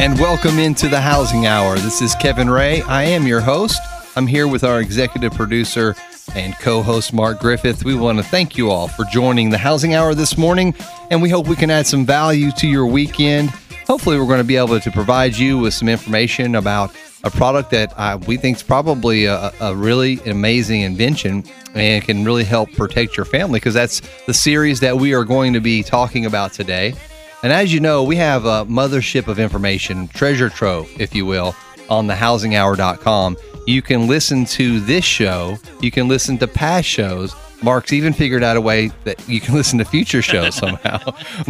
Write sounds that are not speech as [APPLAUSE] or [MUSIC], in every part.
And welcome into the Housing Hour. This is Kevin Ray. I am your host. I'm here with our executive producer and co host, Mark Griffith. We want to thank you all for joining the Housing Hour this morning, and we hope we can add some value to your weekend. Hopefully, we're going to be able to provide you with some information about a product that uh, we think is probably a, a, really amazing invention and can really help protect your family because that's the series that we are going to be talking about today. And as you know, we have a mothership of information, treasure trove, if you will, on thehousinghour.com. You can listen to this show, you can listen to past shows. Mark's even figured out a way that you can [LAUGHS] listen to future shows [LAUGHS] somehow.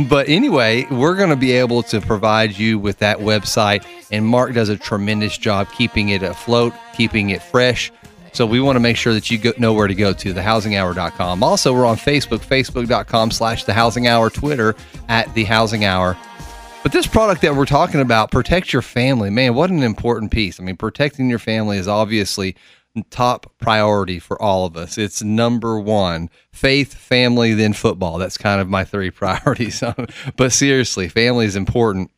but anyway, we're going to be able to provide you with that website. And Mark does a tremendous job keeping it afloat, keeping it fresh so we want to make sure that you go, know where to go to, thehousinghour.com. Also, we're on Facebook, facebook.com slash the housing hour, Twitter at the housing hour. But this product that we're talking about, protect your family, man, what an important piece. I mean, protecting your family is obviously top priority for all of us. It's number one faith, family, then football. That's kind of my three [LAUGHS] priorities. but seriously, family is important.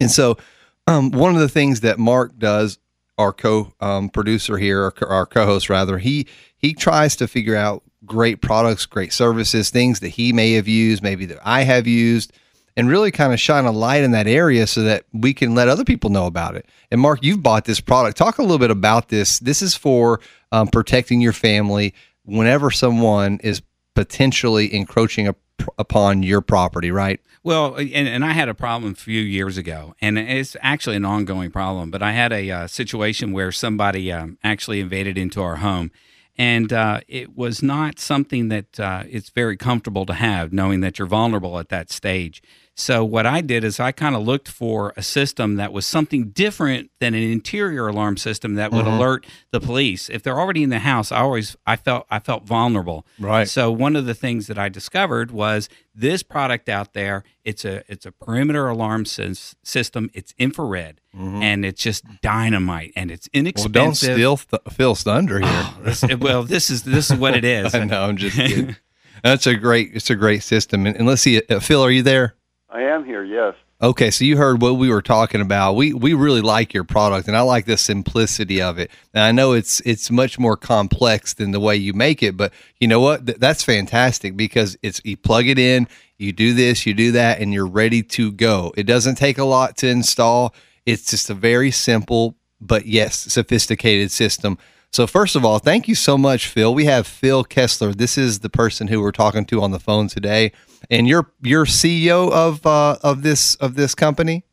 And so, um, one of the things that Mark does our co-producer um, here, our, our co-host rather, he he tries to figure out great products, great services, things that he may have used, maybe that I have used, and really kind of shine a light in that area so that we can let other people know about it. And Mark, you've bought this product. Talk a little bit about this. This is for um, protecting your family whenever someone is potentially encroaching a, upon your property, right? Well, and, and I had a problem a few years ago, and it's actually an ongoing problem. But I had a uh, situation where somebody um, actually invaded into our home, and uh, it was not something that uh, it's very comfortable to have, knowing that you're vulnerable at that stage. So what I did is I kind of looked for a system that was something different than an interior alarm system that would mm-hmm. alert the police. If they're already in the house, I always I felt I felt vulnerable. Right. So one of the things that I discovered was this product out there. It's a it's a perimeter alarm system. It's infrared mm-hmm. and it's just dynamite and it's inexpensive. Well, don't steal th- Phil's thunder here. Oh, [LAUGHS] this, well, this is this is what it is. [LAUGHS] I know. I'm just kidding. That's a great. It's a great system. And, and let's see, uh, Phil, are you there? I am here, yes. Okay, so you heard what we were talking about. We we really like your product, and I like the simplicity of it. And I know it's it's much more complex than the way you make it, but you know what? Th- that's fantastic because it's you plug it in, you do this, you do that, and you're ready to go. It doesn't take a lot to install. It's just a very simple but yes, sophisticated system. So first of all, thank you so much, Phil. We have Phil Kessler. This is the person who we're talking to on the phone today and you're you're CEO of uh, of this of this company.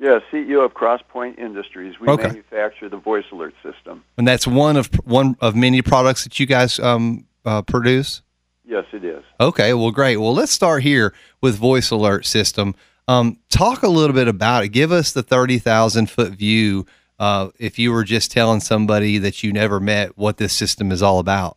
Yeah, CEO of Crosspoint Industries. We okay. manufacture the voice alert system, and that's one of one of many products that you guys um, uh, produce. Yes, it is. Okay, well, great. Well, let's start here with voice alert system. Um, talk a little bit about it. Give us the thirty thousand foot view. Uh, if you were just telling somebody that you never met what this system is all about.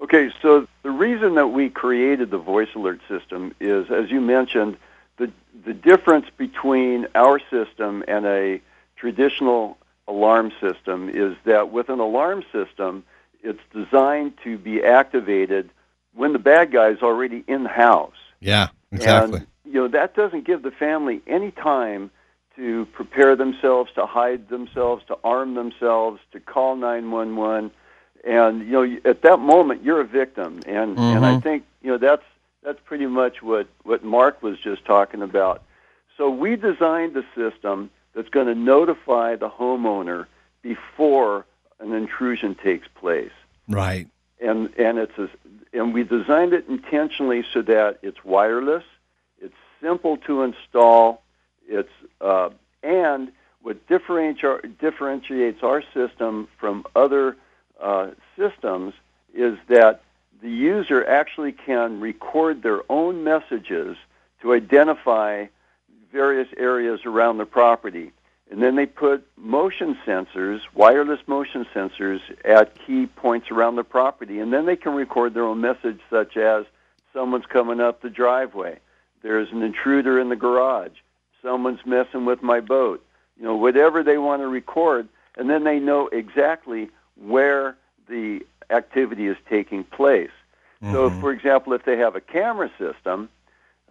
Okay, so the reason that we created the voice alert system is, as you mentioned, the the difference between our system and a traditional alarm system is that with an alarm system, it's designed to be activated when the bad guy is already in the house. Yeah, exactly. And, you know that doesn't give the family any time to prepare themselves, to hide themselves, to arm themselves, to call 911 and you know at that moment you're a victim and mm-hmm. and I mm-hmm. think you know that's that's pretty much what what Mark was just talking about so we designed a system that's going to notify the homeowner before an intrusion takes place right and and it's a, and we designed it intentionally so that it's wireless it's simple to install it's uh, and what differentiates our system from other uh, systems is that the user actually can record their own messages to identify various areas around the property. and then they put motion sensors, wireless motion sensors, at key points around the property, and then they can record their own message, such as someone's coming up the driveway, there's an intruder in the garage, someone's messing with my boat, you know, whatever they want to record, and then they know exactly where the activity is taking place. Mm-hmm. So, for example, if they have a camera system,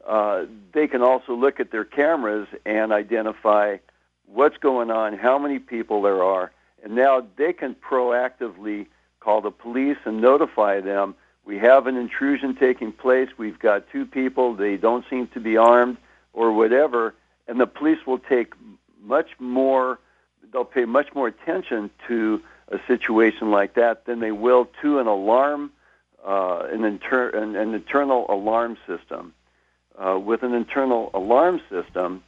uh, they can also look at their cameras and identify what's going on, how many people there are, and now they can proactively call the police and notify them. We have an intrusion taking place. We've got two people. They don't seem to be armed or whatever, and the police will take much more. They'll pay much more attention to a situation like that than they will to an alarm, uh, an, inter- an, an internal alarm system. Uh, with an internal alarm system,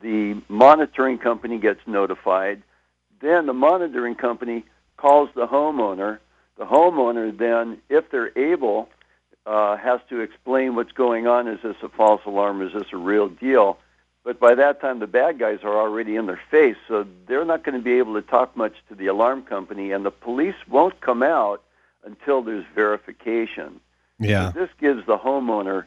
the monitoring company gets notified. Then the monitoring company calls the homeowner. The homeowner then, if they're able, uh, has to explain what's going on. Is this a false alarm? Is this a real deal? But by that time, the bad guys are already in their face, so they're not going to be able to talk much to the alarm company, and the police won't come out until there's verification. Yeah. So this gives the homeowner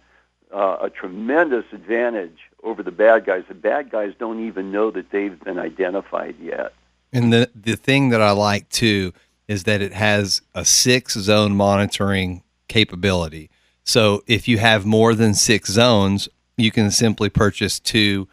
uh, a tremendous advantage over the bad guys. The bad guys don't even know that they've been identified yet. And the the thing that I like too is that it has a six zone monitoring capability. So if you have more than six zones, you can simply purchase two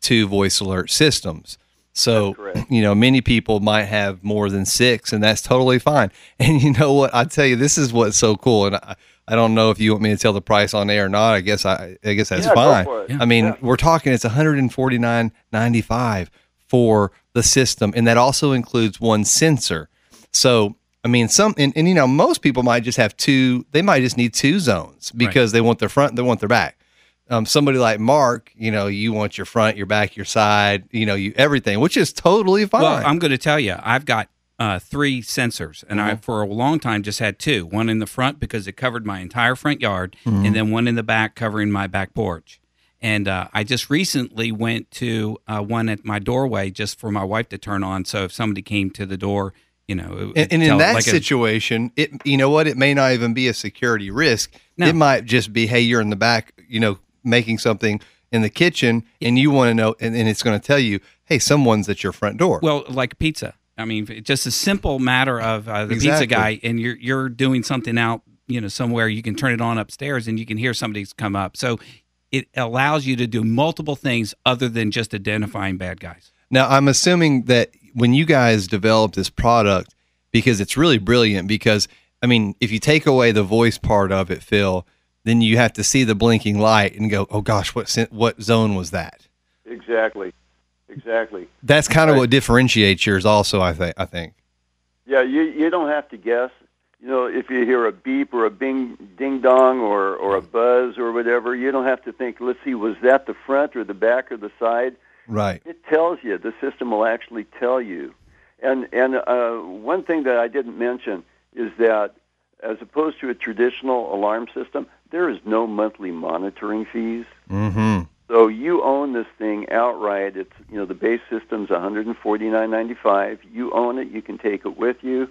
two voice alert systems. So, you know, many people might have more than six, and that's totally fine. [LAUGHS] And you know what? I tell you, this is what's so cool. And I, I don't know if you want me to tell the price on air or not. I guess I, I guess that's yeah, fine. Yeah. I mean, yeah. we're talking it's 149.95 for the system, and that also includes one sensor. So, I mean, some and, and you know, most people might just have two. They might just need two zones because right. they want their front, they want their back. Um, somebody like Mark, you know, you want your front, your back, your side, you know, you everything, which is totally fine. Well, I'm going to tell you, I've got uh, three sensors, and mm-hmm. I for a long time just had two. One in the front because it covered my entire front yard, mm-hmm. and then one in the back covering my back porch. And uh, I just recently went to uh, one at my doorway just for my wife to turn on. So if somebody came to the door, you know, and, and in that like situation, a, it you know what, it may not even be a security risk. No. It might just be, hey, you're in the back, you know, making something in the kitchen, and you want to know, and, and it's going to tell you, hey, someone's at your front door. Well, like pizza I mean, just a simple matter of uh, the exactly. pizza guy, and you're you're doing something out, you know, somewhere. You can turn it on upstairs, and you can hear somebody's come up. So it allows you to do multiple things other than just identifying bad guys. Now, I'm assuming that when you guys developed this product, because it's really brilliant. Because I mean, if you take away the voice part of it, Phil, then you have to see the blinking light and go, "Oh gosh, what what zone was that?" Exactly. Exactly. That's kind of what differentiates yours, also. I think. I think. Yeah, you you don't have to guess. You know, if you hear a beep or a bing, ding dong, or or a buzz or whatever, you don't have to think. Let's see, was that the front or the back or the side? Right. It tells you. The system will actually tell you. And and uh, one thing that I didn't mention is that as opposed to a traditional alarm system, there is no monthly monitoring fees. Mm-hmm. So you own this thing outright. It's you know the base system's one hundred and forty nine ninety five. You own it. You can take it with you,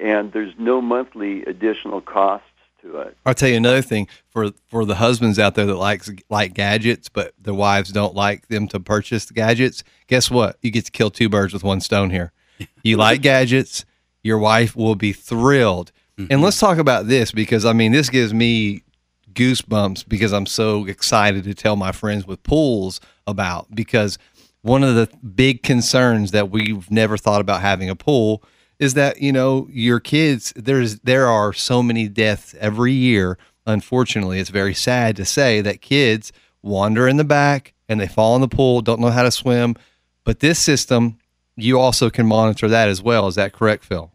and there's no monthly additional costs to it. I'll tell you another thing for for the husbands out there that likes like gadgets, but their wives don't like them to purchase the gadgets. Guess what? You get to kill two birds with one stone here. You [LAUGHS] like gadgets. Your wife will be thrilled. Mm-hmm. And let's talk about this because I mean this gives me goosebumps because I'm so excited to tell my friends with pools about because one of the big concerns that we've never thought about having a pool is that you know your kids there's there are so many deaths every year. Unfortunately it's very sad to say that kids wander in the back and they fall in the pool don't know how to swim. But this system you also can monitor that as well. Is that correct phil?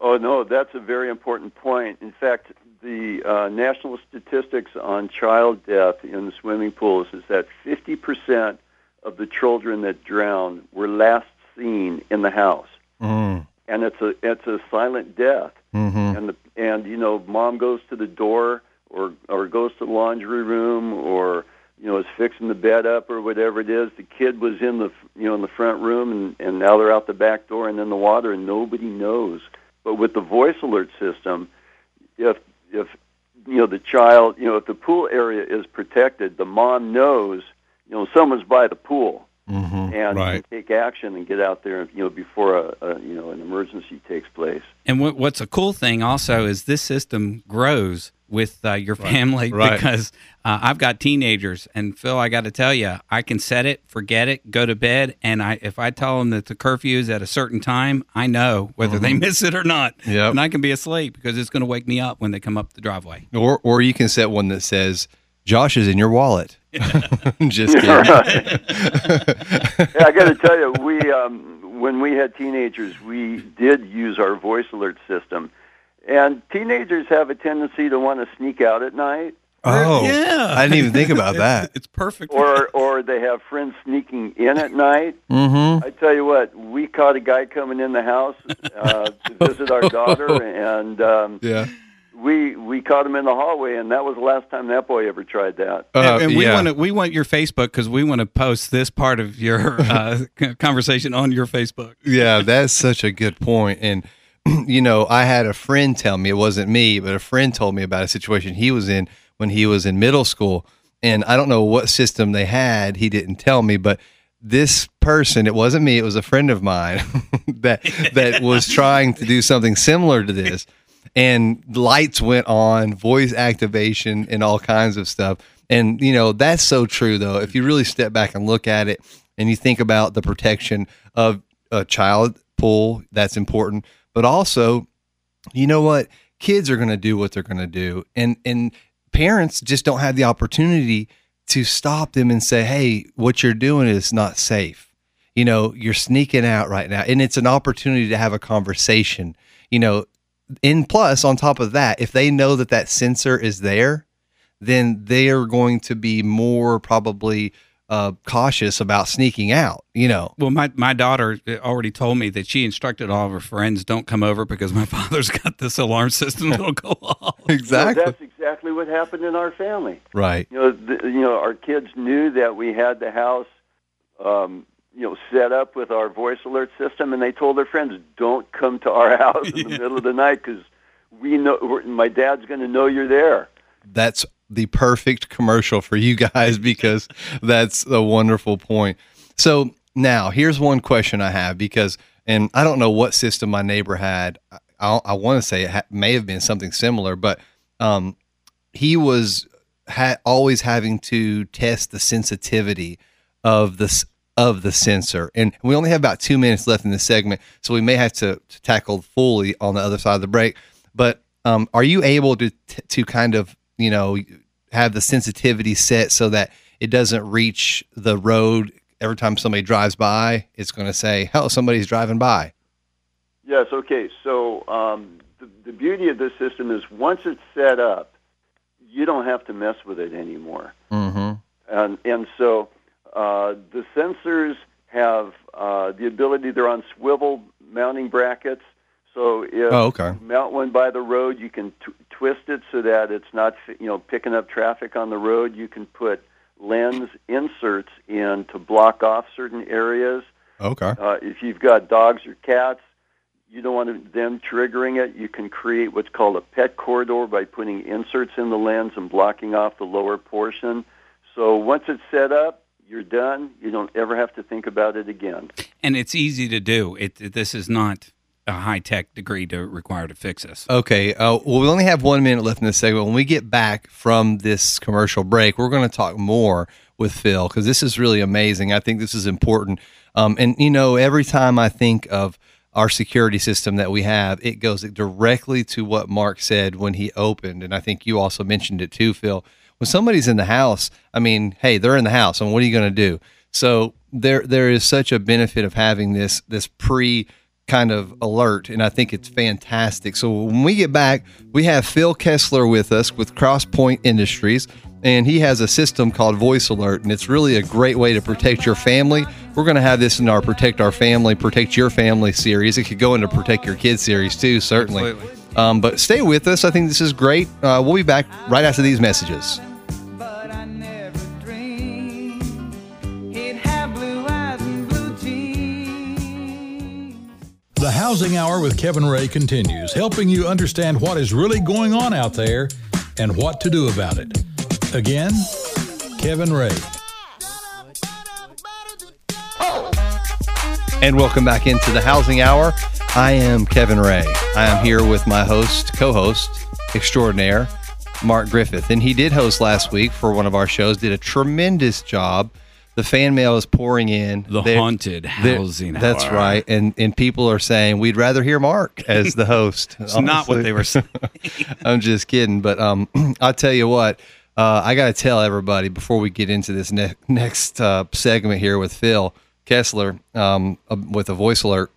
Oh no that's a very important point. In fact the uh, national statistics on child death in the swimming pools is that 50% of the children that drown were last seen in the house. Mm. And it's a it's a silent death. Mm-hmm. And the, and you know, mom goes to the door or or goes to the laundry room or you know, is fixing the bed up or whatever it is. The kid was in the you know in the front room, and and now they're out the back door and in the water, and nobody knows. But with the voice alert system, if if you know the child, you know, if the pool area is protected, the mom knows, you know, someone's by the pool, Mm-hmm. and Right. can take action and get out there, you know, before a, a you know an emergency takes place. And what, what's a cool thing also is this system grows with uh, your family [LAUGHS] Right. because uh, I've got teenagers, and Phil, I got to tell you, I can set it, forget it, go to bed, and I if I tell them that the curfew is at a certain time, I know whether they miss it or not, Mm-hmm. Yep. and I can be asleep because it's going to wake me up when they come up the driveway. Or or you can set one that says Josh is in your wallet. [LAUGHS] [LAUGHS] Just kidding. yeah, I got to tell you, we um, when we had teenagers, we did use our voice alert system, and teenagers have a tendency to want to sneak out at night, Oh, Yeah. I didn't even think about [LAUGHS] that. It's perfect. or or they have friends sneaking in at night. Mm-hmm. I tell you what, we caught a guy coming in the house uh, to visit our daughter, [LAUGHS] and um, Yeah. we we caught him in the hallway, and that was the last time that boy ever tried that. Uh, and, and we yeah. want to we want your Facebook because we want to post this part of your [LAUGHS] uh, conversation on your Facebook. Yeah, that's such a good point. And [CLEARS THROAT] you know, I had a friend tell me it wasn't me, but a friend told me about a situation he was in when he was in middle school. And I don't know what system they had. He didn't tell me, but this person, it wasn't me, it was a friend of mine [LAUGHS] that that was [LAUGHS] trying to do something similar to this. And lights went on, voice activation, and all kinds of stuff. And you know, that's so true though. If you really step back and look at it and you think about the protection of a child pool, that's important. But also, you know what? Kids are going to do what they're going to do, and and parents just don't have the opportunity to stop them and say, "Hey, what you're doing is not safe." You know, you're sneaking out right now, and it's an opportunity to have a conversation. You know, and plus, on top of that, if they know that that sensor is there, then they are going to be more probably uh, cautious about sneaking out. You know, Well, my, my daughter already told me that she instructed all of her friends don't come over because my [LAUGHS] father's got this alarm system that'll go [LAUGHS] off. You know, that's exactly what happened in our family. right. You know, the, you know, our kids knew that we had the house, um, you know, set up with our voice alert system, and they told their friends, "Don't come to our [LAUGHS] house in the middle of the night because we know we're, my dad's going to know you're there." that's the perfect commercial for you guys [LAUGHS] because that's a wonderful point. So now here's one question I have because, and I don't know what system my neighbor had. I, I want to say it ha- may have been something similar, but um, he was ha- always having to test the sensitivity of this of the sensor, and we only have about two minutes left in this segment, so we may have to, to tackle fully on the other side of the break. But um, are you able to t- to kind of you know have the sensitivity set so that it doesn't reach the road every time somebody drives by? It's going to say, "Hell, somebody's driving by." Yes. Okay. So um, the, the beauty of this system is once it's set up, you don't have to mess with it anymore. Mm-hmm. and and so uh, the sensors have uh, the ability. They're on swivel mounting brackets. So if Oh, okay. you mount one by the road, you can t- twist it so that it's not you know picking up traffic on the road. You can put lens inserts in to block off certain areas. Okay. Uh, if you've got dogs or cats, you don't want them triggering it. You can create what's called a pet corridor by putting inserts in the lens and blocking off the lower portion. So once it's set up, you're done. You don't ever have to think about it again. And it's easy to do. It, it- this is not a high tech degree to require to fix this. Okay. Uh, well, we only have one minute left in this segment. When we get back from this commercial break, we're going to talk more with Phil because this is really amazing. I think this is important. Um, and, you know, every time I think of our security system that we have, it goes directly to what Mark said when he opened. And I think you also mentioned it too, Phil. When somebody's in the house, I mean, hey, they're in the house, and what are you going to do? So there, there is such a benefit of having this, this pre kind of alert, and I think it's fantastic. So when we get back, we have Phil Kessler with us with Crosspoint Industries, and he has a system called Voice Alert, and it's really a great way to protect your family. We're going to have this in our Protect Our Family, Protect Your Family series. It could go into Protect Your Kids series too, certainly. Um, but stay with us. I think this is great. Uh, we'll be back right after these messages. The Housing Hour with Kevin Ray continues, helping you understand what is really going on out there and what to do about it. Again, Kevin Ray. And welcome back into the Housing Hour. I am Kevin Ray. I am here with my host, co host extraordinaire, Mark Griffith. And he did host last week for one of our shows, did a tremendous job. The fan mail is pouring in. The they're, haunted housing. That's right. And and people are saying we'd rather hear Mark as the [LAUGHS] host. it's not what they were saying. [LAUGHS] I'm just kidding. But um, [CLEARS THROAT] I'll tell you what, uh, I got to tell everybody before we get into this ne- next uh, segment here with Phil Kessler um, uh, with a voice alert.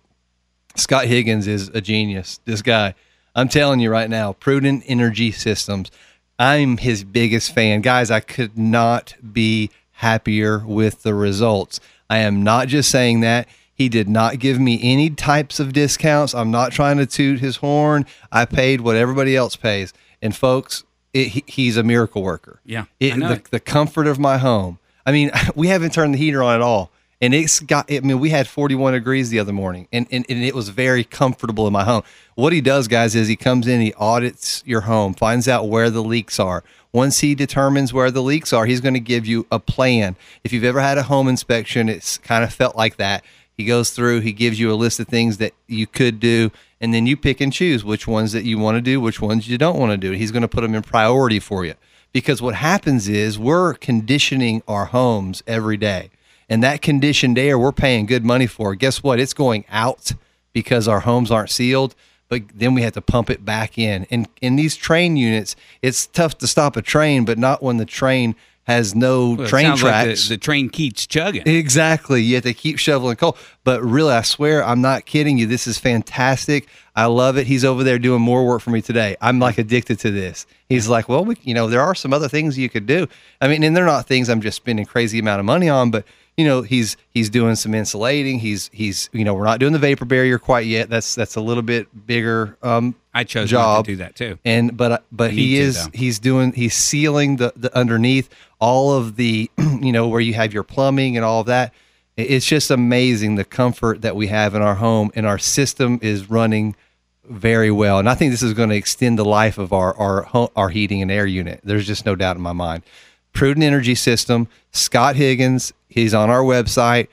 Scott Higgins is a genius. This guy, I'm telling you right now, Prudent Energy Systems. I'm his biggest fan. Guys, I could not be happier with the results. I am not just saying that. He did not give me any types of discounts. I'm not trying to toot his horn. I paid what everybody else pays. And folks, it, he, he's a miracle worker. Yeah. It, the, the comfort of my home. I mean, [LAUGHS] we haven't turned the heater on at all and it's got i mean we had 41 degrees the other morning and, and, and it was very comfortable in my home. What he does guys is he comes in he audits your home finds out where the leaks are. Once he determines where the leaks are he's going to give you a plan. If you've ever had a home inspection it's kind of felt like that. He goes through he gives you a list of things that you could do and then you pick and choose which ones that you want to do which ones you don't want to do. He's going to put them in priority for you. Because what happens is we're conditioning our homes every day and that conditioned air we're paying good money for. Guess what? It's going out because our homes aren't sealed, but then we have to pump it back in. And in these train units, it's tough to stop a train, but not when the train has no well, train tracks. Like the, the, train keeps chugging. Exactly. You have to keep shoveling coal. But really, I swear, I'm not kidding you. This is fantastic. I love it. He's over there doing more work for me today. I'm like addicted to this. He's like, well, we, you know, there are some other things you could do. I mean, and they're not things I'm just spending crazy amount of money on, but you know he's he's doing some insulating. He's he's you know we're not doing the vapor barrier quite yet. That's that's a little bit bigger um i chose job to do that too. And but but he is to, he's doing he's sealing the the underneath all of the [CLEARS THROAT] you know where you have your plumbing and all of that. It's just amazing the comfort that we have in our home and our system is running very well. And i think this is going to extend the life of our our our heating and air unit. There's just no doubt in my mind prudent energy system scott higgins He's on our website.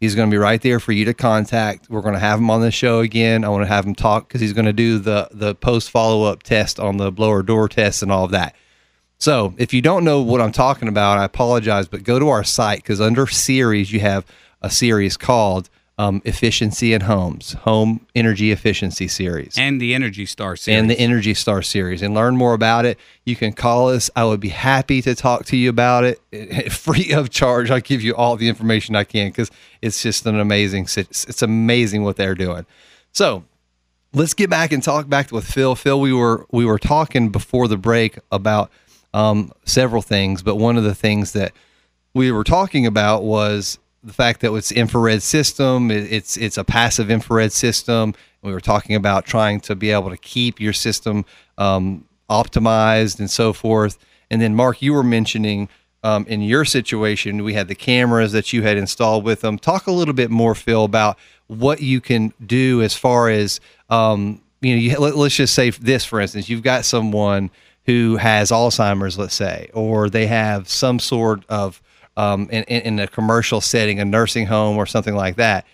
He's going to be right there for you to contact. We're going to have him on the show again. I want to have him talk because he's going to do the the post follow up test on the blower door test and all of that. So if you don't know what I'm talking about, I apologize, but go to our site because under series you have a series called um, efficiency in homes, home energy efficiency series, and the Energy Star series, and the Energy Star series, and learn more about it. You can call us. I would be happy to talk to you about it, [LAUGHS] free of charge. I'll give you all the information I can because it's just an amazing. It's amazing what they're doing. So let's get back and talk back with Phil. Phil, we were we were talking before the break about um, several things, but one of the things that we were talking about was the fact that it's infrared system, it's it's a passive infrared system. We were talking about trying to be able to keep your system um, optimized and so forth. And then, Mark, you were mentioning um, in your situation, we had the cameras that you had installed with them. Talk a little bit more, Phil, about what you can do as far as um, you know. You, let, let's just say this, for instance, you've got someone who has Alzheimer's, let's say, or they have some sort of um, in, in a commercial setting, a nursing home or something like that.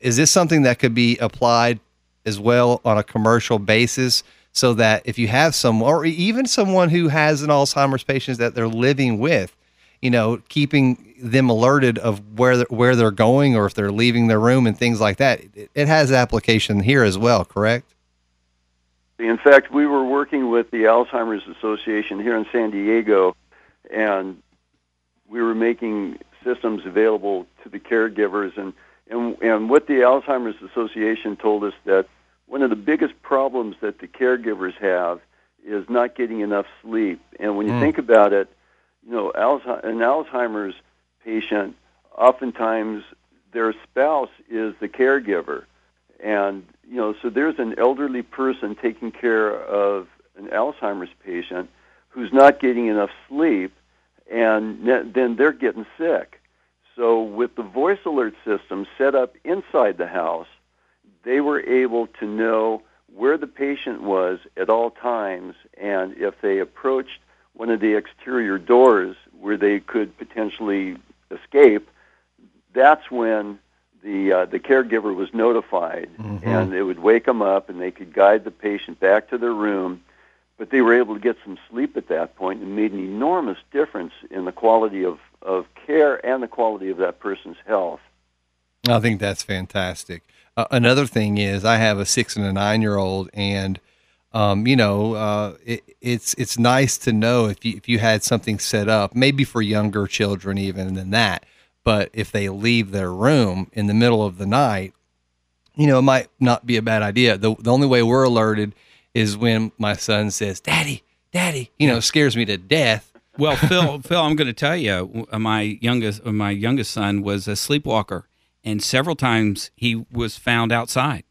Is this something that could be applied as well on a commercial basis? So that if you have someone, or even someone who has an Alzheimer's patient that they're living with, you know, keeping them alerted of where they're, where they're going or if they're leaving their room and things like that. It, it has application here as well, correct? In fact, we were working with the Alzheimer's Association here in San Diego, and we were making systems available to the caregivers and, and and what the Alzheimer's Association told us that one of the biggest problems that the caregivers have is not getting enough sleep. And when you mm. think about it, you know, an Alzheimer's patient oftentimes their spouse is the caregiver. And you know, so there's an elderly person taking care of an Alzheimer's patient who's not getting enough sleep and then they're getting sick. So with the voice alert system set up inside the house, they were able to know where the patient was at all times, and if they approached one of the exterior doors where they could potentially escape, that's when the uh, the caregiver was notified, Mm-hmm. and it would wake them up, and they could guide the patient back to their room. But they were able to get some sleep at that point, and made an enormous difference in the quality of, of care and the quality of that person's health. I think that's fantastic. Uh, another thing is, I have a six and a nine year old, and um, you know, uh, it, it's it's nice to know if you if you had something set up, maybe for younger children even than that. But if they leave their room in the middle of the night, you know, it might not be a bad idea. The the only way we're alerted is when my son says, "Daddy, Daddy," you know, scares me to death. Well, [LAUGHS] Phil, Phil, I'm going to tell you, uh, my youngest, uh, my youngest son was a sleepwalker, and several times he was found outside.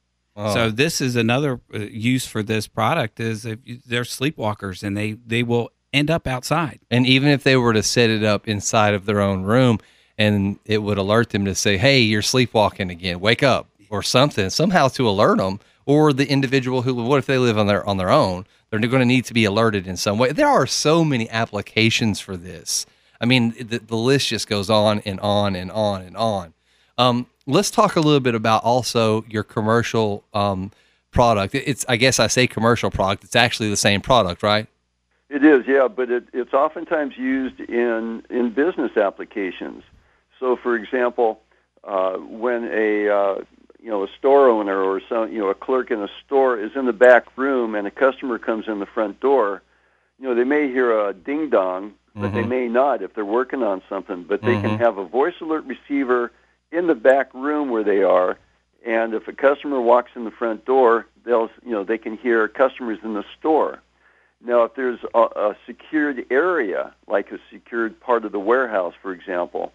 So this is another uh, use for this product is if they're sleepwalkers and they they will end up outside. And even if they were to set it up inside of their own room and it would alert them to say, hey, you're sleepwalking again, wake up or something, somehow to alert them or the individual who, what if they live on their, on their own? They're going to need to be alerted in some way. There are so many applications for this. I mean, the, the list just goes on and on and on and on. Um, let's talk a little bit about also your commercial um, product. It's, I guess I say commercial product. It's actually the same product, right? It is, yeah, but it, it's oftentimes used in in business applications. So, for example, uh, when a uh, you know a store owner or some you know a clerk in a store is in the back room and a customer comes in the front door, you know they may hear a ding dong, but they mm-hmm. may not if they're working on something. But they can mm-hmm. have a voice alert receiver in the back room where they are, and if a customer walks in the front door, they'll you know they can hear customers in the store. Now, if there's a, a secured area, like a secured part of the warehouse, for example,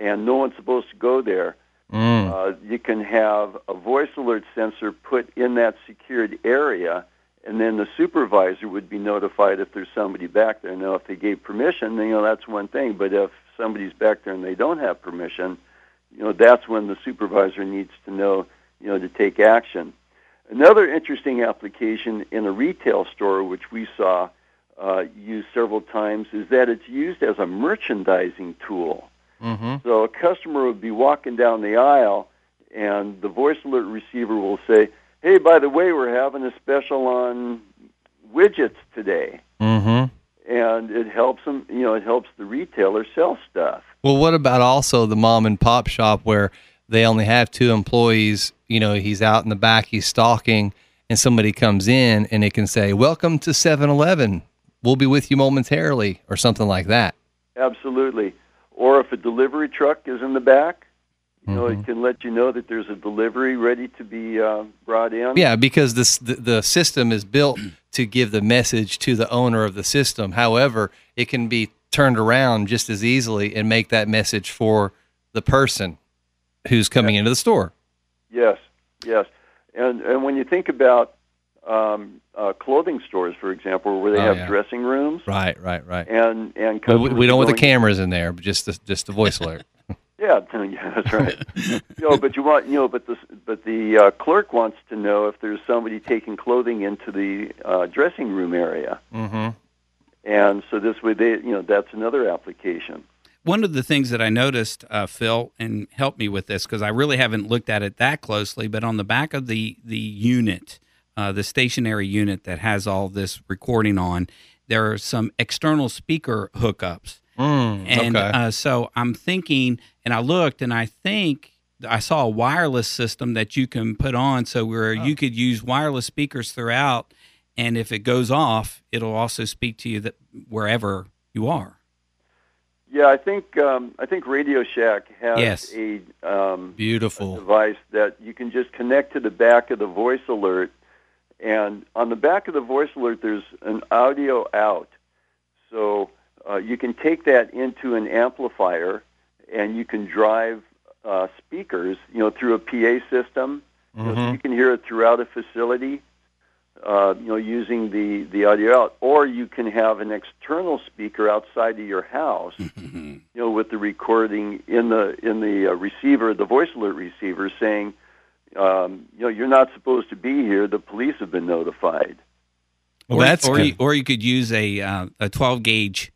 and no one's supposed to go there, uh, you can have a voice alert sensor put in that secured area, and then the supervisor would be notified if there's somebody back there. Now, if they gave permission, then, you know that's one thing. But if somebody's back there and they don't have permission, you know that's when the supervisor needs to know, you know, to take action. Another interesting application in a retail store, which we saw uh, used several times, is that it's used as a merchandising tool. Mm-hmm. So a customer would be walking down the aisle, and the voice alert receiver will say, "Hey, by the way, we're having a special on widgets today," Mm-hmm. and it helps them. You know, it helps the retailer sell stuff. Well, what about also the mom and pop shop where they only have two employees? You know, he's out in the back, he's stalking, and somebody comes in and it can say, Welcome to 7 Eleven. We'll be with you momentarily, or something like that. Absolutely. Or if a delivery truck is in the back, you know, it can let you know that there's a delivery ready to be uh, brought in. Yeah, because this the, the system is built [CLEARS THROAT] to give the message to the owner of the system. However, it can be turned around just as easily and make that message for the person who's coming into the store. Yes, yes. And and when you think about um, uh, clothing stores, for example, where they Oh, have yeah. dressing rooms, Right, right, right. and and We, we don't want the cameras in there, but just the, just the voice alert. [LAUGHS] [LAUGHS] Yeah, [LAUGHS] yeah, that's right. you know, but you want you know, but the but the uh, clerk wants to know if there's somebody taking clothing into the uh, dressing room area, mm-hmm. and so this way they you know that's another application. One of the things that I noticed, uh, Phil, and help me with this because I really haven't looked at it that closely, but on the back of the the unit, uh, the stationary unit that has all this recording on, there are some external speaker hookups. Mm, And okay. uh, so I'm thinking, and I looked, and I think I saw a wireless system that you can put on, so where you could use wireless speakers throughout, and if it goes off, it'll also speak to you that wherever you are. Yeah, I think um, I think Radio Shack has Yes. a um, Beautiful. device that you can just connect to the back of the voice alert. And on the back of the voice alert, there's an audio out. So uh, you can take that into an amplifier and you can drive uh, speakers, you know, through a PA system. You, know, so you can hear it throughout a facility, uh, you know, using the, the audio out. Or you can have an external speaker outside of your house [LAUGHS] you know, with the recording in the in the uh, receiver, the voice alert receiver, saying, um, you know, you're not supposed to be here. The police have been notified. Well, or, that's or good. you, or you could use a uh, a 12 gauge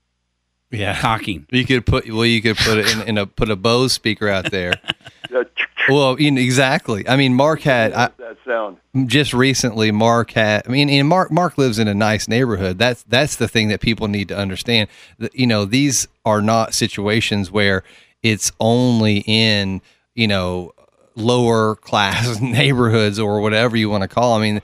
yeah. cocking. You could put well, you could put it in, in a put a Bose speaker out there. [LAUGHS] Well, you know, exactly. I mean, Mark had I, that sound. just recently. Mark had. I mean, and Mark Mark lives in a nice neighborhood. That's that's the thing that people need to understand. That, you know, these are not situations where it's only in you know lower class [LAUGHS] neighborhoods or whatever you want to call. 'em. I mean,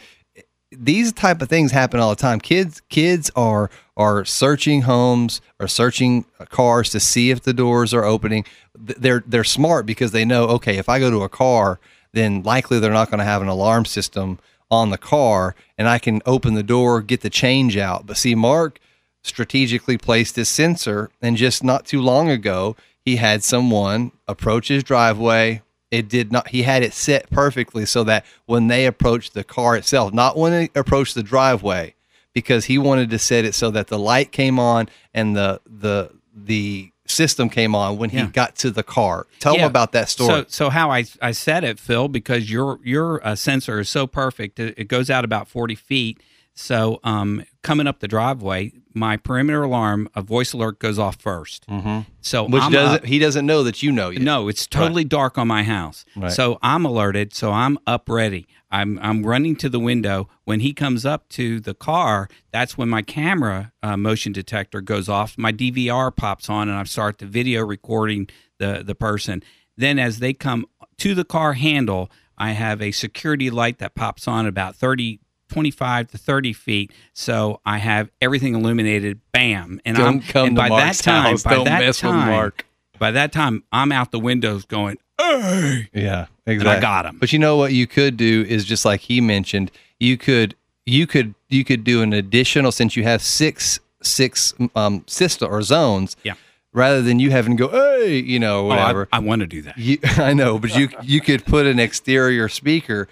these type of things happen all the time. Kids kids are are searching homes or searching cars to see if the doors are opening. They're they're smart because they know okay, if I go to a car, then likely they're not going to have an alarm system on the car and I can open the door, get the change out. But see Mark strategically placed this sensor and just not too long ago, he had someone approach his driveway, it did not he had it set perfectly so that when they approached the car itself not when they approached the driveway because he wanted to set it so that the light came on and the the the system came on when he Yeah. got to the car tell Yeah. him about that story So, so how I, I said it, Phil, because your your uh, sensor is so perfect, it, it goes out about forty feet. So, um, coming up the driveway, my perimeter alarm, a voice alert goes off 1st Mm-hmm. So, which I'm doesn't up- he doesn't know that you know yet. No, it's totally dark on my house. Right. So I'm alerted. So I'm up ready. I'm I'm running to the window. When he comes up to the car, that's when my camera uh, motion detector goes off. My DVR pops on, and I start the video recording the the person. Then as they come to the car handle, I have a security light that pops on about 30 25 to 30 feet so i have everything illuminated bam and Don't i'm come and by Mark's that time house. by Don't that mess with time Mark. by that time, I'm out the windows going, "Hey!" Yeah, exactly. I got him. But you know what you could do is just like he mentioned, you could you could you could do an additional since you have six six um system or zones. Yeah. Rather than you having to go, hey, you know, Oh, I- whatever. I, want to do that. you, [LAUGHS] I know, but you you could put an exterior speaker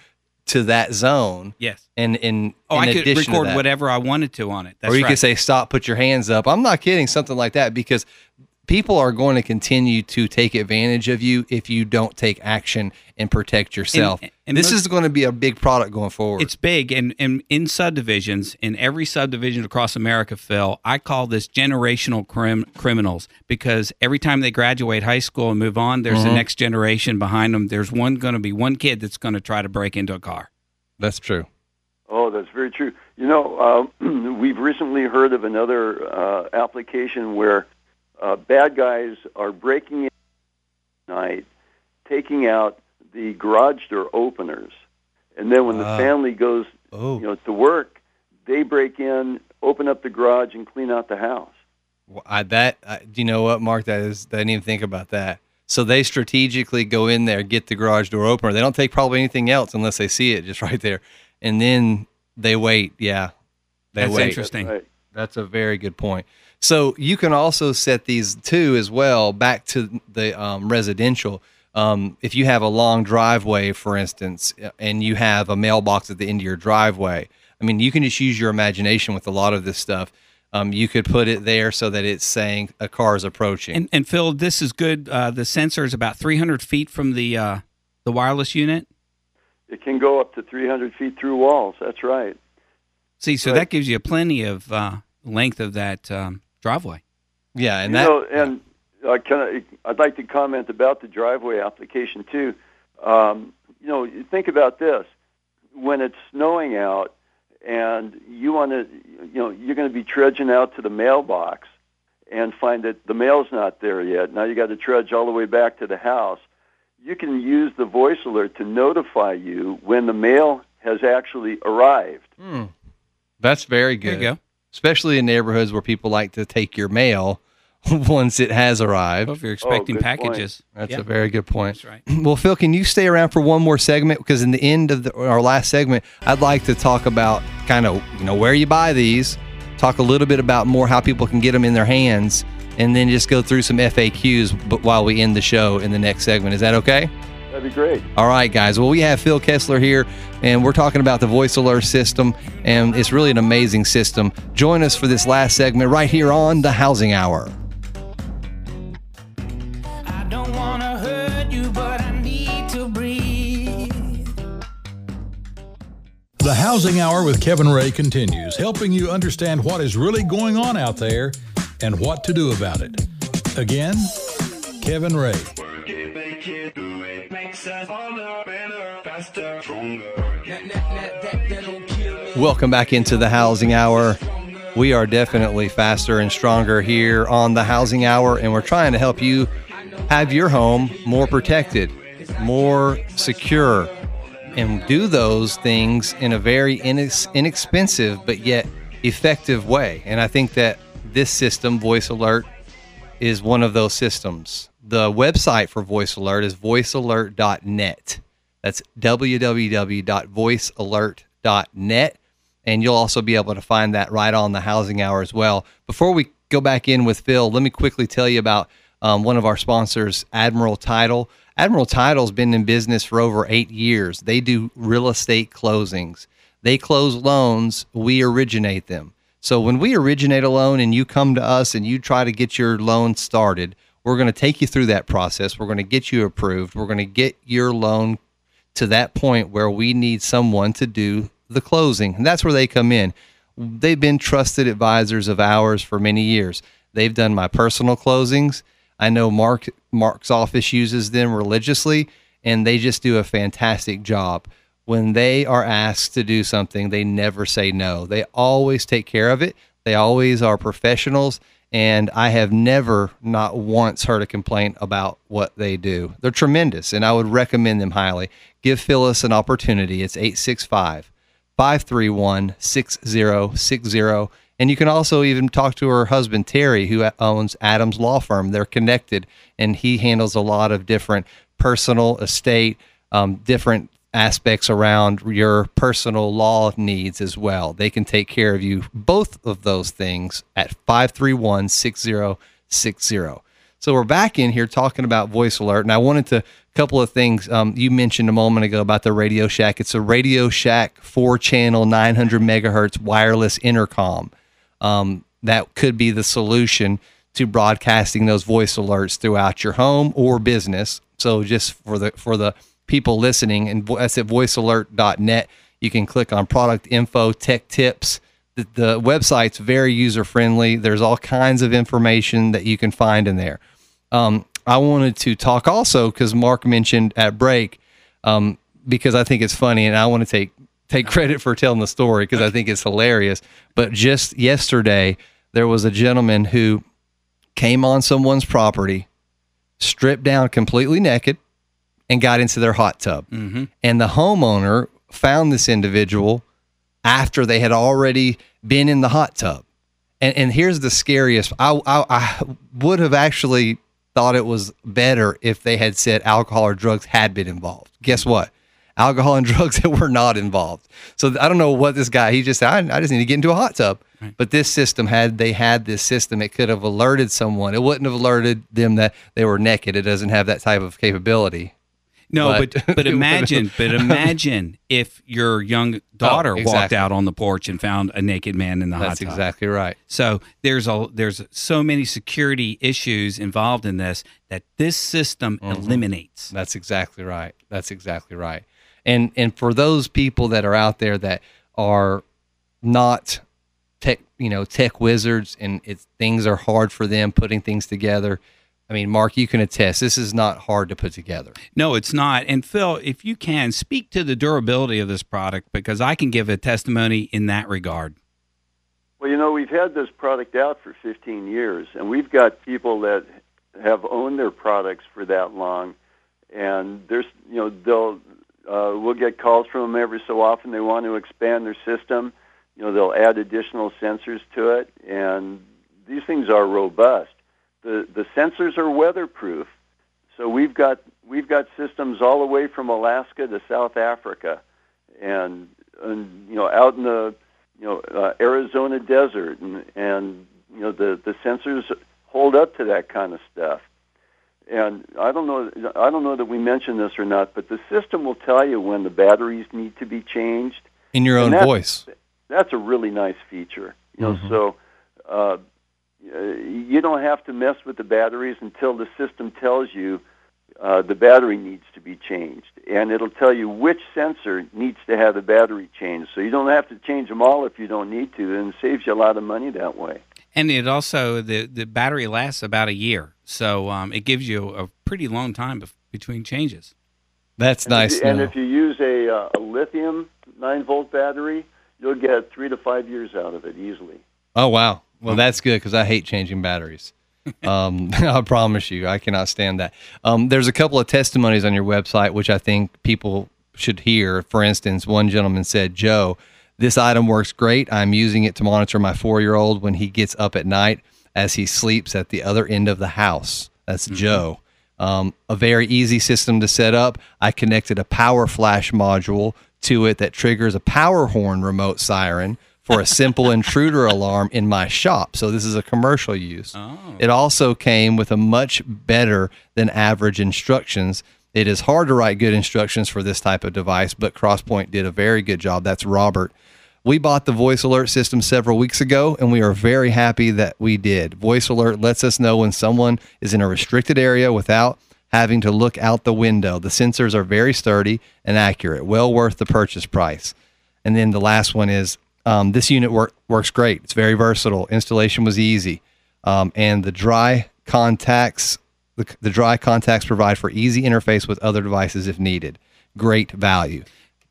to that zone, Yes. and in Oh, in I could record whatever I wanted to on it. That's or you right. could say stop put your hands up i'm not kidding something like that because people are going to continue to take advantage of you if you don't take action and protect yourself and this most- is going to be a big product going forward It's big, and, and in subdivisions, in every subdivision across America, Phil, I call this generational crim- criminals because every time they graduate high school and move on, there's Mm-hmm. the next generation behind them. There's one going to be one kid that's going to try to break into a car. that's true Oh, that's very true. You know, uh, [CLEARS THROAT] we've recently heard of another uh, application where uh, bad guys are breaking in at night, taking out the garage door openers, and then when Wow. the family goes, oh you know, to work, they break in, open up the garage, and clean out the house. Well, I, that I, do you know what mark that is i didn't even think about that so they strategically go in there get the garage door opener they don't take probably anything else unless they see it just [LAUGHS] right there and then they wait yeah they That's wait interesting. Right. That's a very good point. So you can also set these too as well back to the um, residential. Um, if you have a long driveway, for instance, and you have a mailbox at the end of your driveway, I mean, you can just use your imagination with a lot of this stuff. Um, you could put it there so that it's saying a car is approaching. And, and Phil, this is good. Uh, the sensor is about 300 feet from the uh, the wireless unit. It can go up to 300 feet through walls. That's right. See, so Right. that gives you plenty of uh, length of that um, driveway. yeah, and you that know, and uh, can I, I'd like to comment about the driveway application too. Um, you know, you think about this: when it's snowing out, and you want to, you know, you're going to be trudging out to the mailbox and find that the mail's not there yet. Now you got to trudge all the way back to the house. You can use the voice alert to notify you when the mail has actually arrived. that's very There good. you go. Especially in neighborhoods where people like to take your mail [LAUGHS] once it has arrived. Well, if you're oh, expecting good point. packages, That's yeah, a very good point. that's right. [CLEARS THROAT] Well, Phil, can you stay around for one more segment? Because in the end of the, our last segment, I'd like to talk about kind of you know where you buy these, talk a little bit about more how people can get them in their hands, and then just go through some FAQs. But while we end the show in the next segment, is that okay? That'd be great. All right, guys. Well, we have Phil Kessler here, and we're talking about the voice alert system, and it's really an amazing system. Join us for this last segment right here on the Housing Hour. I don't wanna hurt you, but I need to breathe. The Housing Hour with Kevin Ray continues, helping you understand what is really going on out there and what to do about it. Again, Kevin Ray. Welcome back into the Housing Hour. We are definitely faster and stronger here on the Housing Hour, and we're trying to help you have your home more protected, more secure, and do those things in a very inex- inexpensive but yet effective way. And I think that this system, Voice Alert, is one of those systems. The website for Voice Alert is voicealert.net. That's www.voicealert.net. And you'll also be able to find that right on the housing hour as well. Before we go back in with Phil, let me quickly tell you about um, one of our sponsors, Admiral Title. Admiral Title's been in business for over eight years. They do real estate closings. They close loans, we originate them. So when we originate a loan and you come to us and you try to get your loan started, we're going to take you through that process. We're going to get you approved. We're going to get your loan to that point where we need someone to do the closing. And that's where they come in. They've been trusted advisors of ours for many years. They've done my personal closings. I know Mark Mark's office uses them religiously and they just do a fantastic job. When they are asked to do something, they never say no. They always take care of it. They always are professionals and I have never not once heard a complaint about what they do. They're tremendous and I would recommend them highly. Give Phyllis an opportunity. It's 865 531 6060 and you can also even talk to her husband, Terry, who owns Adams Law Firm. They're connected, and he handles a lot of different personal estate, um, different aspects around your personal law needs as well. They can take care of you, both of those things, at 531 6060. So we're back in here talking about Voice Alert, and I wanted to a couple of things um, you mentioned a moment ago about the Radio Shack. It's a Radio Shack four channel, 900 megahertz wireless intercom um, that could be the solution to broadcasting those voice alerts throughout your home or business. So just for the for the people listening, and that's at voicealert.net. You can click on product info, tech tips. The, the website's very user friendly. There's all kinds of information that you can find in there. Um, I wanted to talk also because Mark mentioned at break um, because I think it's funny, and I want to take take credit for telling the story because I think it's hilarious. But just yesterday, there was a gentleman who came on someone's property, stripped down completely naked, and got into their hot tub. Mm-hmm. And the homeowner found this individual after they had already been in the hot tub. And, and here's the scariest I, I, I would have actually thought it was better if they had said alcohol or drugs had been involved. Guess what? alcohol and [LAUGHS] drugs that were not involved. So I don't know what this guy, he just said, I, I just need to get into a hot tub. Right. But this system, had they had this system, it could have alerted someone. It wouldn't have alerted them that they were naked. It doesn't have that type of capability. No, but but, [LAUGHS] but imagine, but [LAUGHS] imagine if your young daughter oh, exactly. walked out on the porch and found a naked man in the That's hot tub. That's exactly right. So there's a there's so many security issues involved in this that this system mm-hmm. eliminates. That's exactly right. That's exactly right and and for those people that are out there that are not tech you know tech wizards and it's things are hard for them putting things together I mean, Mark, you can attest this is not hard to put together. No, it's not. And Phil, if you can speak to the durability of this product, because I can give a testimony in that regard. Well, you know, we've had this product out for 15 years, and we've got people that have owned their products for that long, and there's, you know, they'll uh, we'll get calls from them every so often. They want to expand their system. You know, they'll add additional sensors to it, and these things are robust. The the sensors are weatherproof, so we've got we've got systems all the way from Alaska to South Africa, and and you know out in the you know uh, Arizona desert, and and you know the the sensors hold up to that kind of stuff. And I don't know I don't know that we mentioned this or not, but the system will tell you when the batteries need to be changed in your own that's, voice. That's a really nice feature. You know, mm-hmm. so uh, you don't have to mess with the batteries until the system tells you uh, the battery needs to be changed, and it'll tell you which sensor needs to have the battery changed. So you don't have to change them all if you don't need to, and it saves you a lot of money that way. And it also the the battery lasts about a year, so um, it gives you a pretty long time between changes. That's and nice. If you, and if you use a, uh, a lithium nine volt battery, you'll get three to five years out of it easily. Oh wow! Well, that's good because I hate changing batteries. [LAUGHS] um, [LAUGHS] I promise you, I cannot stand that. Um, there's a couple of testimonies on your website which I think people should hear. For instance, one gentleman said, "Joe, this item works great. I'm using it to monitor my four year old when he gets up at night as he sleeps at the other end of the house. That's mm-hmm. Joe. Um, a very easy system to set up. I connected a power flash module to it that triggers a power horn remote siren for a simple intruder alarm in my shop. So this is a commercial use. Oh. It also came with a much better than average instructions. It is hard to write good instructions for this type of device, but Crosspoint did a very good job. That's Robert we bought the voice alert system several weeks ago, and we are very happy that we did. Voice alert lets us know when someone is in a restricted area without having to look out the window. The sensors are very sturdy and accurate, well worth the purchase price. And then the last one is um, this unit work, works great. It's very versatile. Installation was easy, um, and the dry contacts the, the dry contacts provide for easy interface with other devices if needed. Great value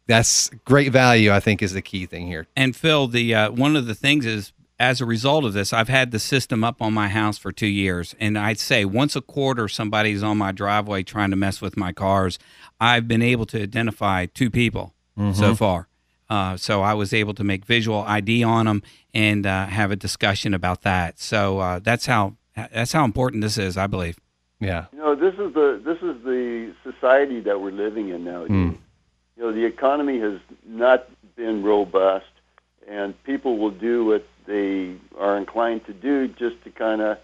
that's great value. I think is the key thing here. And Phil, the uh, one of the things is as a result of this, I've had the system up on my house for two years, and I'd say once a quarter somebody's on my driveway trying to mess with my cars. I've been able to identify two people mm-hmm. so far. Uh, so I was able to make visual ID on them and uh, have a discussion about that. So uh, that's how that's how important this is, I believe. Yeah. You know, this is the this is the society that we're living in now. Mm you know, the economy has not been robust, and people will do what they are inclined to do just to kind of,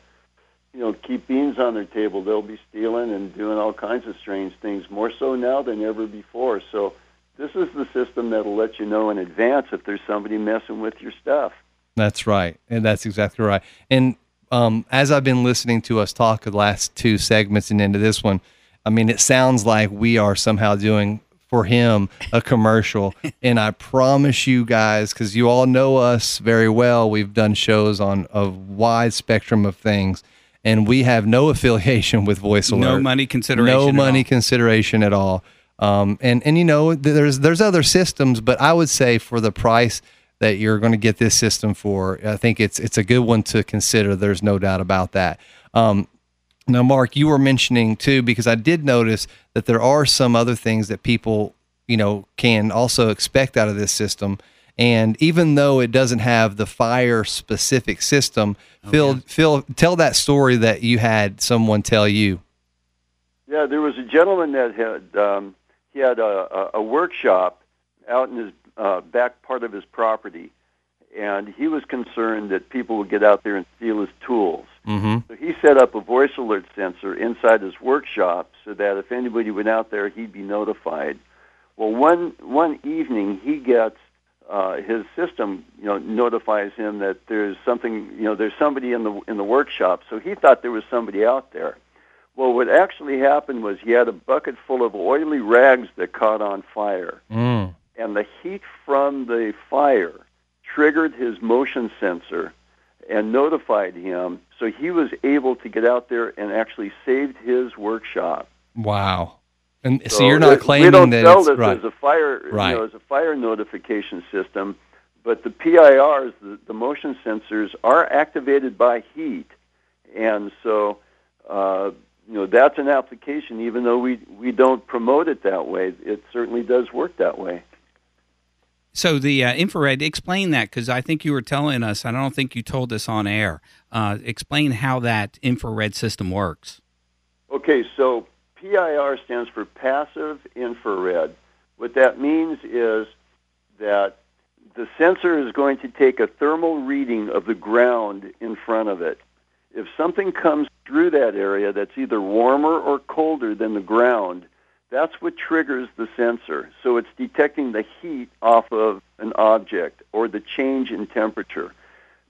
you know, keep beans on their table. They'll be stealing and doing all kinds of strange things, more so now than ever before. So this is the system that'll let you know in advance if there's somebody messing with your stuff. That's right, and that's exactly right. And um, as I've been listening to us talk the last two segments and into this one, I mean, it sounds like we are somehow doing for him a commercial. [LAUGHS] and I promise you guys, because you all know us very well, we've done shows on a wide spectrum of things. And we have no [LAUGHS] affiliation with Voice Alert. No money consideration. No money consideration at all. Um, and and you know there's there's other systems, but I would say for the price that you're going to get this system for, I think it's it's a good one to consider. There's no doubt about that. Um, now, Mark, you were mentioning too, because I did notice that there are some other things that people, you know, can also expect out of this system. And even though it doesn't have the fire specific system, oh, Phil, yeah. Phil, tell that story that you had someone tell you. Yeah, there was a gentleman that had um, he had a, a workshop out in his uh, back part of his property, and he was concerned that people would get out there and steal his tools. Mm-hmm. So he set up a voice alert sensor inside his workshop so that if anybody went out there, he'd be notified. Well, one one evening he gets uh, his system, you know, notifies him that there's something, you know, there's somebody in the in the workshop. So he thought there was somebody out there. Well, what actually happened was he had a bucket full of oily rags that caught on fire, mm. and the heat from the fire triggered his motion sensor and notified him. So he was able to get out there and actually saved his workshop. Wow. And so, so you're not claiming we don't that sell it's, this right. as a fire, right. you know, as a fire notification system, but the PIRs, the, the motion sensors, are activated by heat, and so uh, you know that's an application. Even though we we don't promote it that way, it certainly does work that way. So the uh, infrared, explain that because I think you were telling us. I don't think you told us on air. Uh, explain how that infrared system works. Okay, so PIR stands for passive infrared. What that means is that the sensor is going to take a thermal reading of the ground in front of it. If something comes through that area that's either warmer or colder than the ground, that's what triggers the sensor. So it's detecting the heat off of an object or the change in temperature.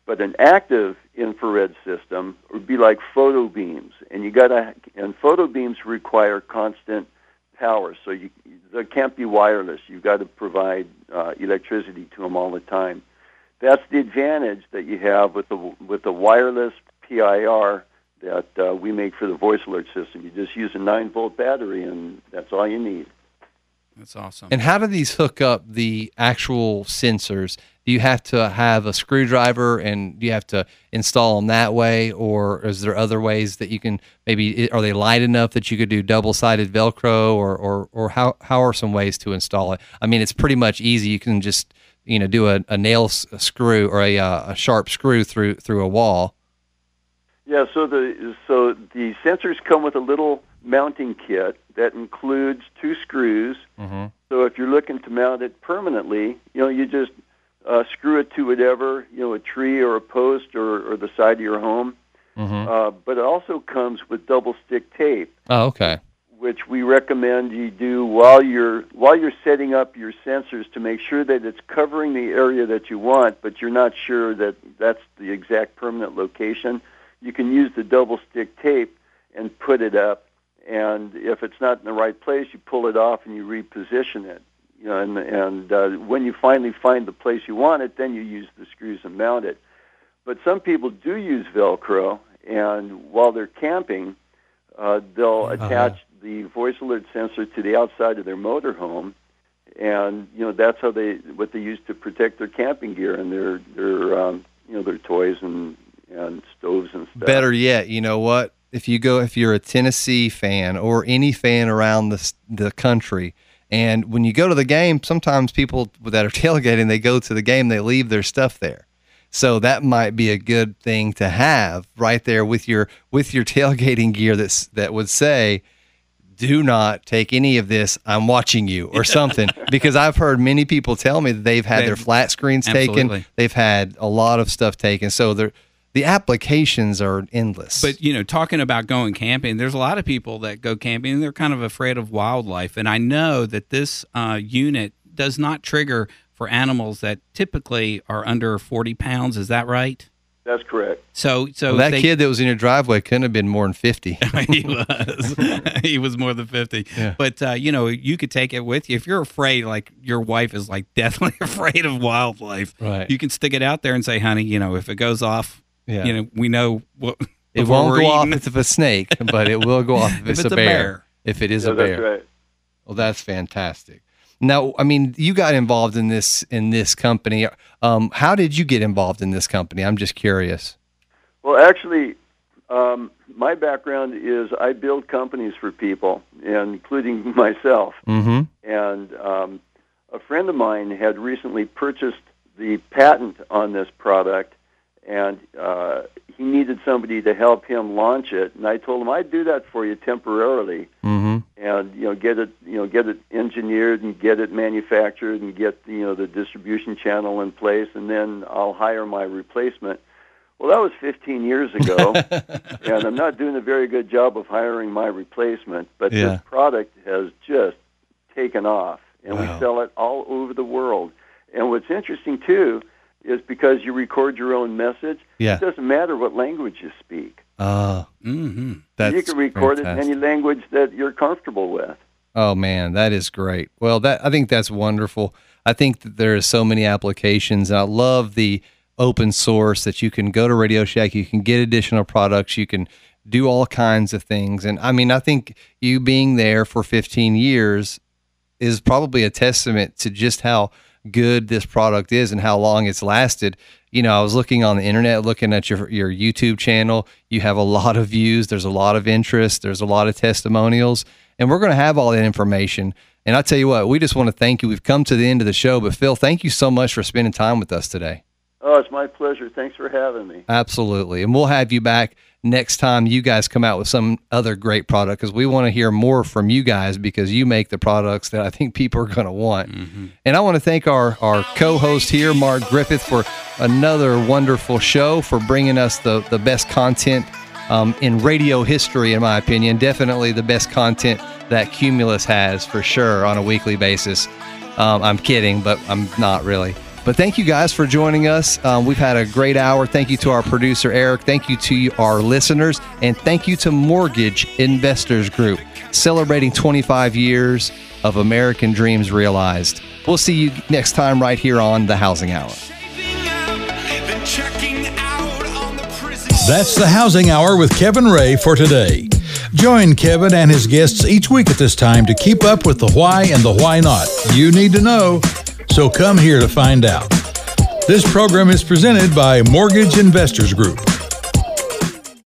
But an active infrared system would be like photo beams, and you got to and photo beams require constant power, so you they can't be wireless. You've got to provide uh, electricity to them all the time. That's the advantage that you have with the with the wireless PIR that uh, we make for the voice alert system. You just use a nine volt battery, and that's all you need. That's awesome. And how do these hook up the actual sensors? Do you have to have a screwdriver and do you have to install them that way, or is there other ways that you can maybe are they light enough that you could do double sided Velcro, or or or how how are some ways to install it? I mean, it's pretty much easy. You can just you know do a, a nail s- a screw or a, uh, a sharp screw through through a wall. Yeah, so the so the sensors come with a little mounting kit that includes two screws. Mm-hmm. So if you're looking to mount it permanently, you know, you just uh, screw it to whatever, you know, a tree or a post or, or the side of your home. Mm-hmm. Uh, but it also comes with double stick tape, Oh, okay. which we recommend you do while you're while you're setting up your sensors to make sure that it's covering the area that you want, but you're not sure that that's the exact permanent location. You can use the double stick tape and put it up, and if it's not in the right place, you pull it off and you reposition it. You know, and and uh, when you finally find the place you want it, then you use the screws and mount it. But some people do use Velcro, and while they're camping, uh, they'll attach the voice alert sensor to the outside of their motorhome, and you know that's how they what they use to protect their camping gear and their their um, you know their toys and and stoves and stuff. Better yet, you know what? If you go, if you're a Tennessee fan or any fan around the the country, and when you go to the game, sometimes people that are [LAUGHS] tailgating, they go to the game, they leave their stuff there. So that might be a good thing to have right there with your with your [LAUGHS] tailgating gear. That's that would say, "Do not take any of this. I'm watching you" or something. [LAUGHS] because I've heard many people tell me that they've had their They've- flat screens taken. They've had a lot of stuff taken. So they're the applications are endless. But you know, talking about going camping, there's a lot of people that go camping and they're kind of afraid of wildlife. And I know that this uh, unit does not trigger for animals that typically are under 40 pounds. Is that right? That's correct. So, so Well, that they- kid that was in your driveway couldn't have been more than 50. [LAUGHS] he was. [LAUGHS] he was more than 50. Yeah. But, uh, you know, you could take it with you. If you're afraid, like your wife is like [LAUGHS] deathly afraid of wildlife, Right. you can stick it out there and say, honey, you know, if it goes off, Yeah. you know, we know what. it won't we're go off if it's a snake, but it will go off [LAUGHS] if, it's, a, bear, If it is Yeah, a bear. that's right. Well, that's fantastic. Now, I mean, you got involved in this in this company. Um, how did you get involved in this company? I'm just curious. Well, actually, um, my background is I build companies for people, and including [LAUGHS] myself. Mm-hmm. And um, a friend of mine had recently purchased the patent on this product, and uh, he needed somebody to help him launch it. And I told him I'd do that for you temporarily, Mm-hmm. and you know get it you know get it engineered and get it manufactured and get you know the distribution channel in place, and then I'll hire my replacement. Well, that was 15 years ago, [LAUGHS] and I'm not doing a very good job of hiring my replacement. But Yeah. this product has just taken off, and Wow. we sell it all over the world. And what's interesting too is because you record your own message, Yeah. it doesn't matter what language you speak. Uh, hmm that's you can record it in any language that you're comfortable with. Oh man, that is great. Well, that I think that's wonderful. I think that there are so many applications, and I love the open source that you can go to Radio Shack, you can get additional products, you can do all kinds of things. And I mean, I think you being there for 15 years is probably a testament to just how good this product is and how long it's lasted. You know, I was looking on the internet, looking at your your YouTube channel. You have a lot of views. There's a lot of interest. There's a lot of testimonials, and we're going to have all that information. And I tell you what, we just want to thank you. We've come to the end of the show, but Phil, thank you so much for spending time with us today. Oh, it's my pleasure. Thanks for having me. Absolutely. And we'll have you back next time you guys come out with some other great product because we want to hear more from you guys because you make the products that I think people are going to want. And I want to thank our, our co host here, Mark Griffith, for another wonderful show, for bringing us the, the best content um, in radio history, in my opinion. Definitely the best content that Cumulus has for sure on a weekly basis. Um, I'm kidding, but I'm not really. But thank you guys for joining us. Um, we've had a great hour. Thank you to our producer, Eric. Thank you to our listeners. And thank you to Mortgage Investors Group, celebrating 25 years of American dreams realized. We'll see you next time right here on The Housing Hour. That's the Housing Hour with Kevin Ray for today. Join Kevin and his guests each week at this time to keep up with the why and the why not. You need to know, so come here to find out. This program is presented by Mortgage Investors Group.